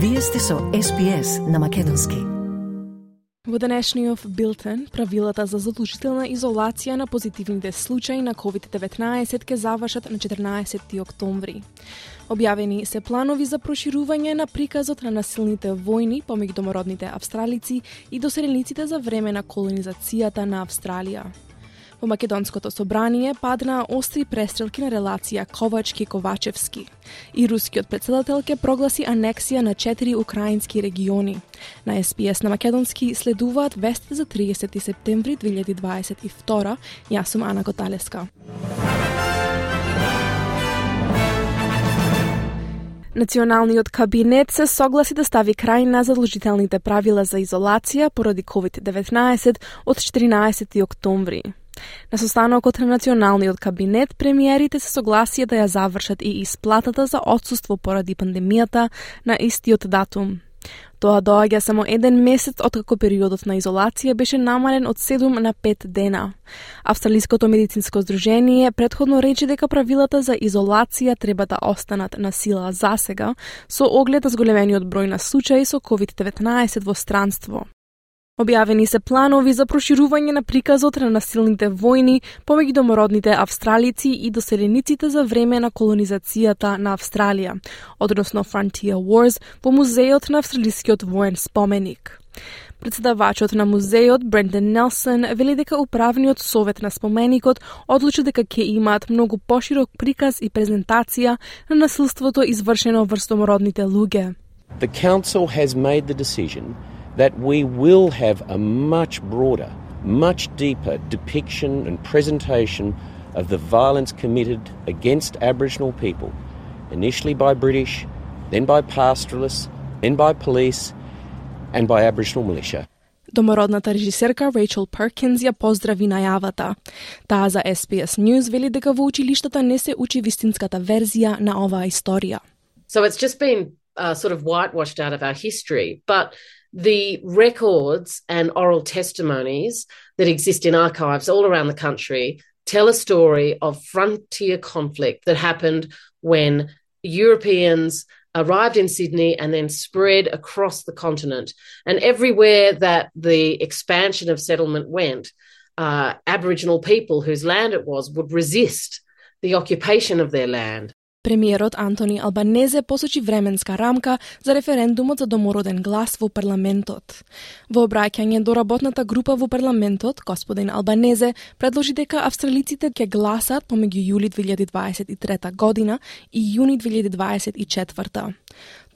Вие сте со SPS на Македонски. Во денешниот билтен, правилата за задолжителна изолација на позитивните случаи на COVID-19 ке завршат на 14 октомври. Објавени се планови за проширување на приказот на насилните војни помеѓу домородните австралици и доселениците за време на колонизацијата на Австралија. Во Македонското собрание падна остри престрелки на релација Ковачки-Ковачевски и рускиот председател ке прогласи анексија на четири украински региони. На СПС на Македонски следуваат вестите за 30 септември 2022. Јас сум Ана Коталеска. Националниот кабинет се согласи да стави крај на задолжителните правила за изолација поради COVID-19 од 14 октомври. На состанокот на Националниот кабинет, премиерите се согласија да ја завршат и исплатата за отсуство поради пандемијата на истиот датум. Тоа доаѓа само еден месец откако периодот на изолација беше намален од 7 на 5 дена. Австралиското медицинско здружение предходно рече дека правилата за изолација треба да останат на сила засега, со оглед на зголемениот број на случаи со COVID-19 во странство. Објавени се планови за проширување на приказот на насилните војни помеѓу домородните австралици и доселениците за време на колонизацијата на Австралија, односно Frontier Wars, во музеот на австралискиот воен споменик. Председавачот на музеот Бренден Нелсон вели дека управниот совет на споменикот одлучи дека ќе имаат многу поширок приказ и презентација на насилството извршено врз домородните луѓе. The council has made the decision that we will have a much broader, much deeper depiction and presentation of the violence committed against Aboriginal people, initially by British, then by pastoralists, then by police, and by Aboriginal militia. Домородната режисерка Рейчел Перкинс ја поздрави најавата. Таа за SBS News вели дека во училиштата не се учи вистинската верзија на оваа историја. So it's just been uh, sort of whitewashed out of our history, but the records and oral testimonies that exist in archives all around the country tell a story of frontier conflict that happened when Europeans arrived in Sydney and then spread across the continent. And everywhere that the expansion of settlement went, uh, Aboriginal people whose land it was would resist the occupation of their land. Премиерот Антони Албанезе посочи временска рамка за референдумот за домороден глас во парламентот. Во обраќање до работната група во парламентот, господин Албанезе предложи дека австралиците ќе гласат помеѓу јули 2023 година и јуни 2024.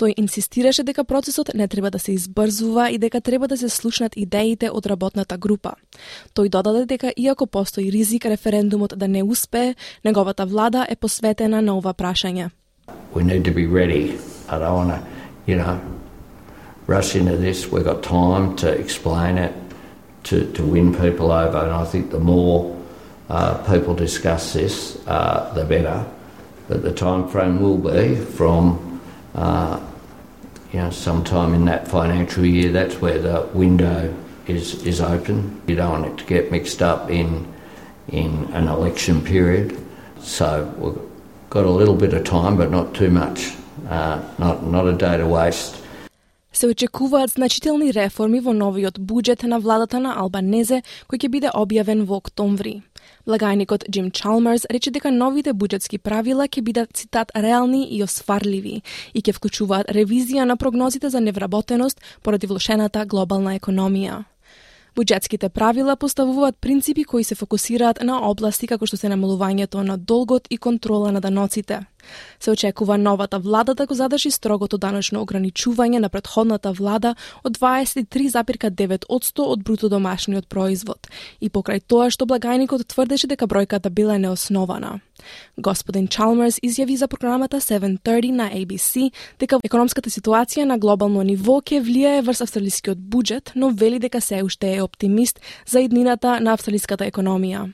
Тој инсистираше дека процесот не треба да се избрзува и дека треба да се слушнат идеите од работната група. Тој додаде дека иако постои ризик референдумот да не успее, неговата влада е посветена на ова прашање. We need to be ready. I don't want to, you know, rush into this. We've got time to explain it, to, to win people over. And I think the more uh, people discuss this, uh, the better. But the time frame will be from uh, you know, sometime in that financial year, that's where the window is, is open. You don't want it to get mixed up in, in an election period. So we've got a little bit of time, but not too much. Uh, not, not a day to waste. Се очекуваат значителни реформи во новиот буџет на владата на Албанезе, кој ќе биде објавен во октомври. Благајникот Джим Чалмерс рече дека новите буџетски правила ќе бидат цитат реални и осварливи и ќе вклучуваат ревизија на прогнозите за невработеност поради влошената глобална економија. Буџетските правила поставуваат принципи кои се фокусираат на области како што се намалувањето на долгот и контрола на даноците. Се очекува новата влада да го задржи строгото даночно ограничување на предходната влада од 23,9% од бруто домашниот производ и покрај тоа што благајникот тврдеше дека бројката била неоснована. Господин Чалмерс изјави за програмата 730 на ABC дека економската ситуација на глобално ниво ќе влијае врз австралискиот буџет, но вели дека се уште е оптимист за иднината на австралиската економија.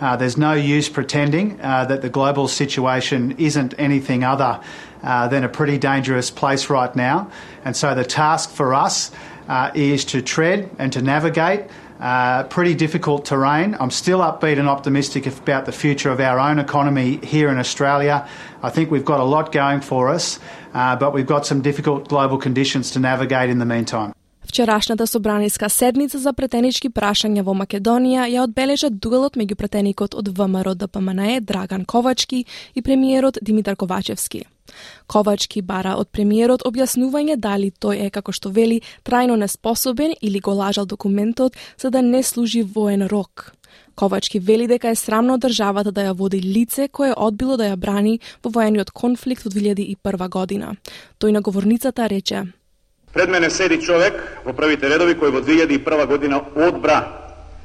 Uh, there's no use pretending uh, that the global situation isn't anything other uh, than a pretty dangerous place right now. And so the task for us uh, is to tread and to navigate uh, pretty difficult terrain. I'm still upbeat and optimistic about the future of our own economy here in Australia. I think we've got a lot going for us, uh, but we've got some difficult global conditions to navigate in the meantime. Вчерашната собраниска седница за претенички прашања во Македонија ја одбележа дуелот меѓу претеникот од ВМРО ДПМНЕ Драган Ковачки и премиерот Димитар Ковачевски. Ковачки бара од премиерот објаснување дали тој е, како што вели, трајно неспособен или го лажал документот за да не служи воен рок. Ковачки вели дека е срамно државата да ја води лице кое одбило да ја брани во воениот конфликт во 2001 година. Тој на говорницата рече Пред мене седи човек во првите редови кој во 2001 година одбра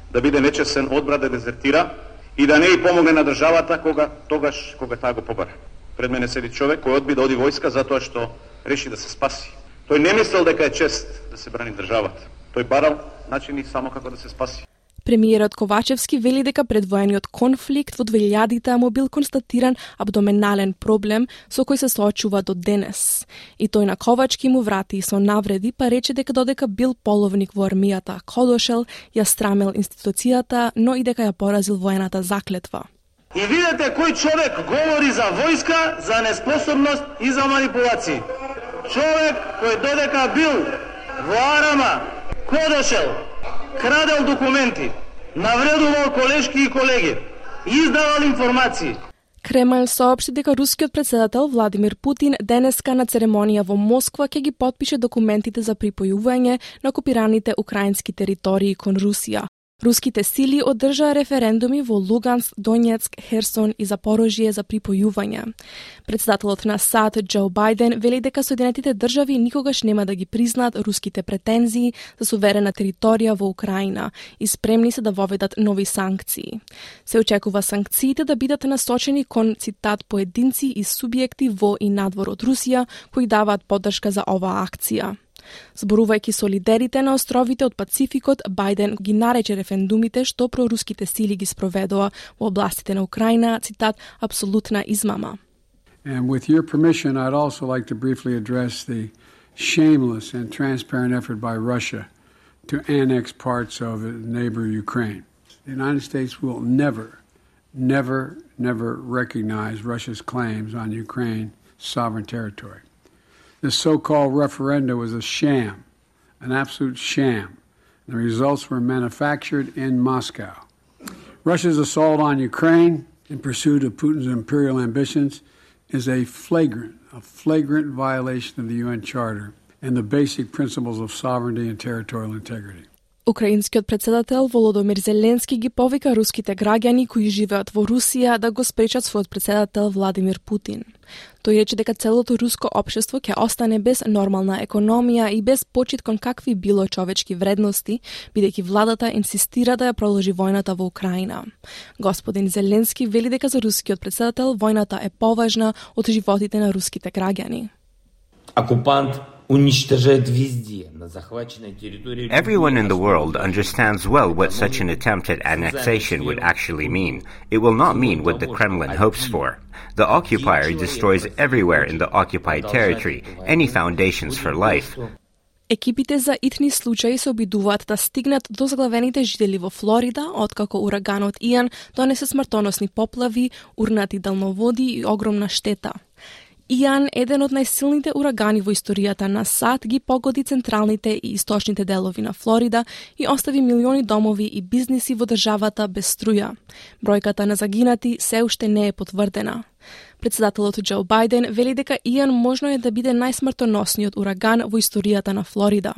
да биде нечесен, одбра да дезертира и да не и помогне на државата кога тогаш кога таа го побара. Пред мене седи човек кој одби да оди војска затоа што реши да се спаси. Тој не мислел дека е чест да се брани државата. Тој барал начини само како да се спаси. Премиерот Ковачевски вели дека предвоениот конфликт во 2000-та му бил констатиран абдоменален проблем со кој се соочува до денес. И тој на Ковачки му врати со навреди, па рече дека додека бил половник во армијата, Кодошел ја страмел институцијата, но и дека ја поразил воената заклетва. И видете кој човек говори за војска, за неспособност и за манипулации. Човек кој додека бил во Арама, Кодошел, крадел документи, навредувал колешки и колеги, издавал информации. Кремљ соопшти дека рускиот председател Владимир Путин денеска на церемонија во Москва ќе ги подпише документите за припојување на окупираните украински територии кон Русија. Руските сили одржаа референдуми во Луганск, Донецк, Херсон и Запорожје за припојување. Председателот на САД Џо Бајден вели дека Соединетите држави никогаш нема да ги признаат руските претензии за суверена територија во Украина и спремни се да воведат нови санкции. Се очекува санкциите да бидат насочени кон цитат поединци и субјекти во и надвор од Русија кои даваат поддршка за оваа акција. Зборувајќи со лидерите на островите од Пацификот, Бајден ги нарече рефендумите што проруските сили ги спроведоа во областите на Украина, цитат, абсолютна измама. And with your permission, I'd also like to briefly address the shameless and transparent effort by Russia to annex parts of neighbor Ukraine. The United States will never, never, never recognize Russia's claims on Ukraine's sovereign territory. This so called referenda was a sham, an absolute sham. The results were manufactured in Moscow. Russia's assault on Ukraine in pursuit of Putin's imperial ambitions is a flagrant, a flagrant violation of the UN Charter and the basic principles of sovereignty and territorial integrity. Украинскиот председател Володомир Зеленски ги повика руските граѓани кои живеат во Русија да го спречат својот председател Владимир Путин. Тој рече дека целото руско општество ќе остане без нормална економија и без почит кон какви било човечки вредности, бидејќи владата инсистира да ја продолжи војната во Украина. Господин Зеленски вели дека за рускиот председател војната е поважна од животите на руските граѓани. Окупант уничтожает везде, на захваченной территории... Everyone in the world understands well what such an attempt at annexation would actually mean. It will not mean what the Kremlin hopes for. The occupier destroys everywhere in the occupied territory any foundations for life. Екипите за итни случаи се обидуваат да стигнат до заглавените жители во Флорида, откако ураганот Иан донесе смртоносни поплави, урнати далноводи и огромна штета. Иан, еден од најсилните урагани во историјата на САД, ги погоди централните и источните делови на Флорида и остави милиони домови и бизниси во државата без струја. Бројката на загинати се уште не е потврдена. Председателот Џо Бајден вели дека Иан можно е да биде најсмртоносниот ураган во историјата на Флорида.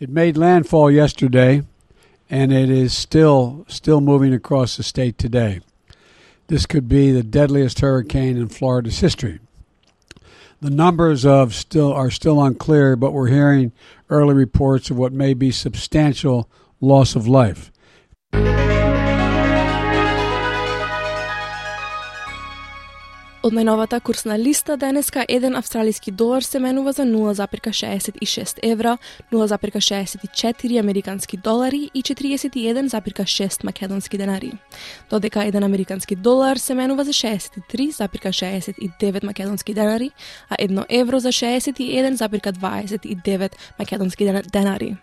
It made landfall yesterday and it is still still moving across the state today. This could be the deadliest hurricane in Florida's history. The numbers of still are still unclear, but we're hearing early reports of what may be substantial loss of life. Од најновата курсна листа денеска еден австралиски долар се менува за 0,66 евра, 0,64 американски долари и 41,6 македонски денари. Додека еден американски долар се менува за 63,69 македонски денари, а едно евро за 61,29 македонски денари.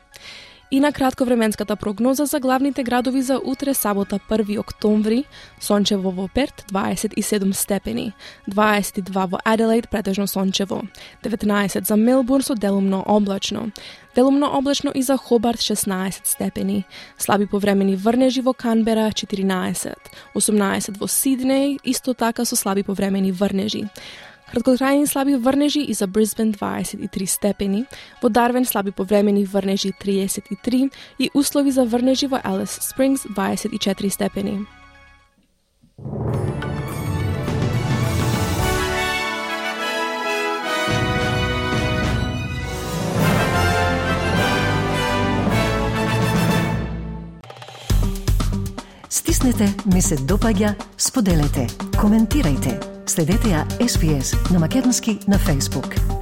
И на кратковременската прогноза за главните градови за утре сабота 1 октомври, сончево во Перт 27 степени, 22 во Аделаид претежно сончево, 19 за Мелбурн со делумно облачно, делумно облачно и за Хобарт 16 степени, слаби повремени врнежи во Канбера 14, 18 во Сиднеј, исто така со слаби повремени врнежи. Kratkotrajni slabi vrneži i za Brisbane 23 stepeni, v Darwin slabi povremeni vrneži 33 i uslovi za vrneži v Alice Springs 24 stepeni. Stisnite mi se dopaja, spodelajte, komentirajte. Следете ја SPS на Македонски на Facebook.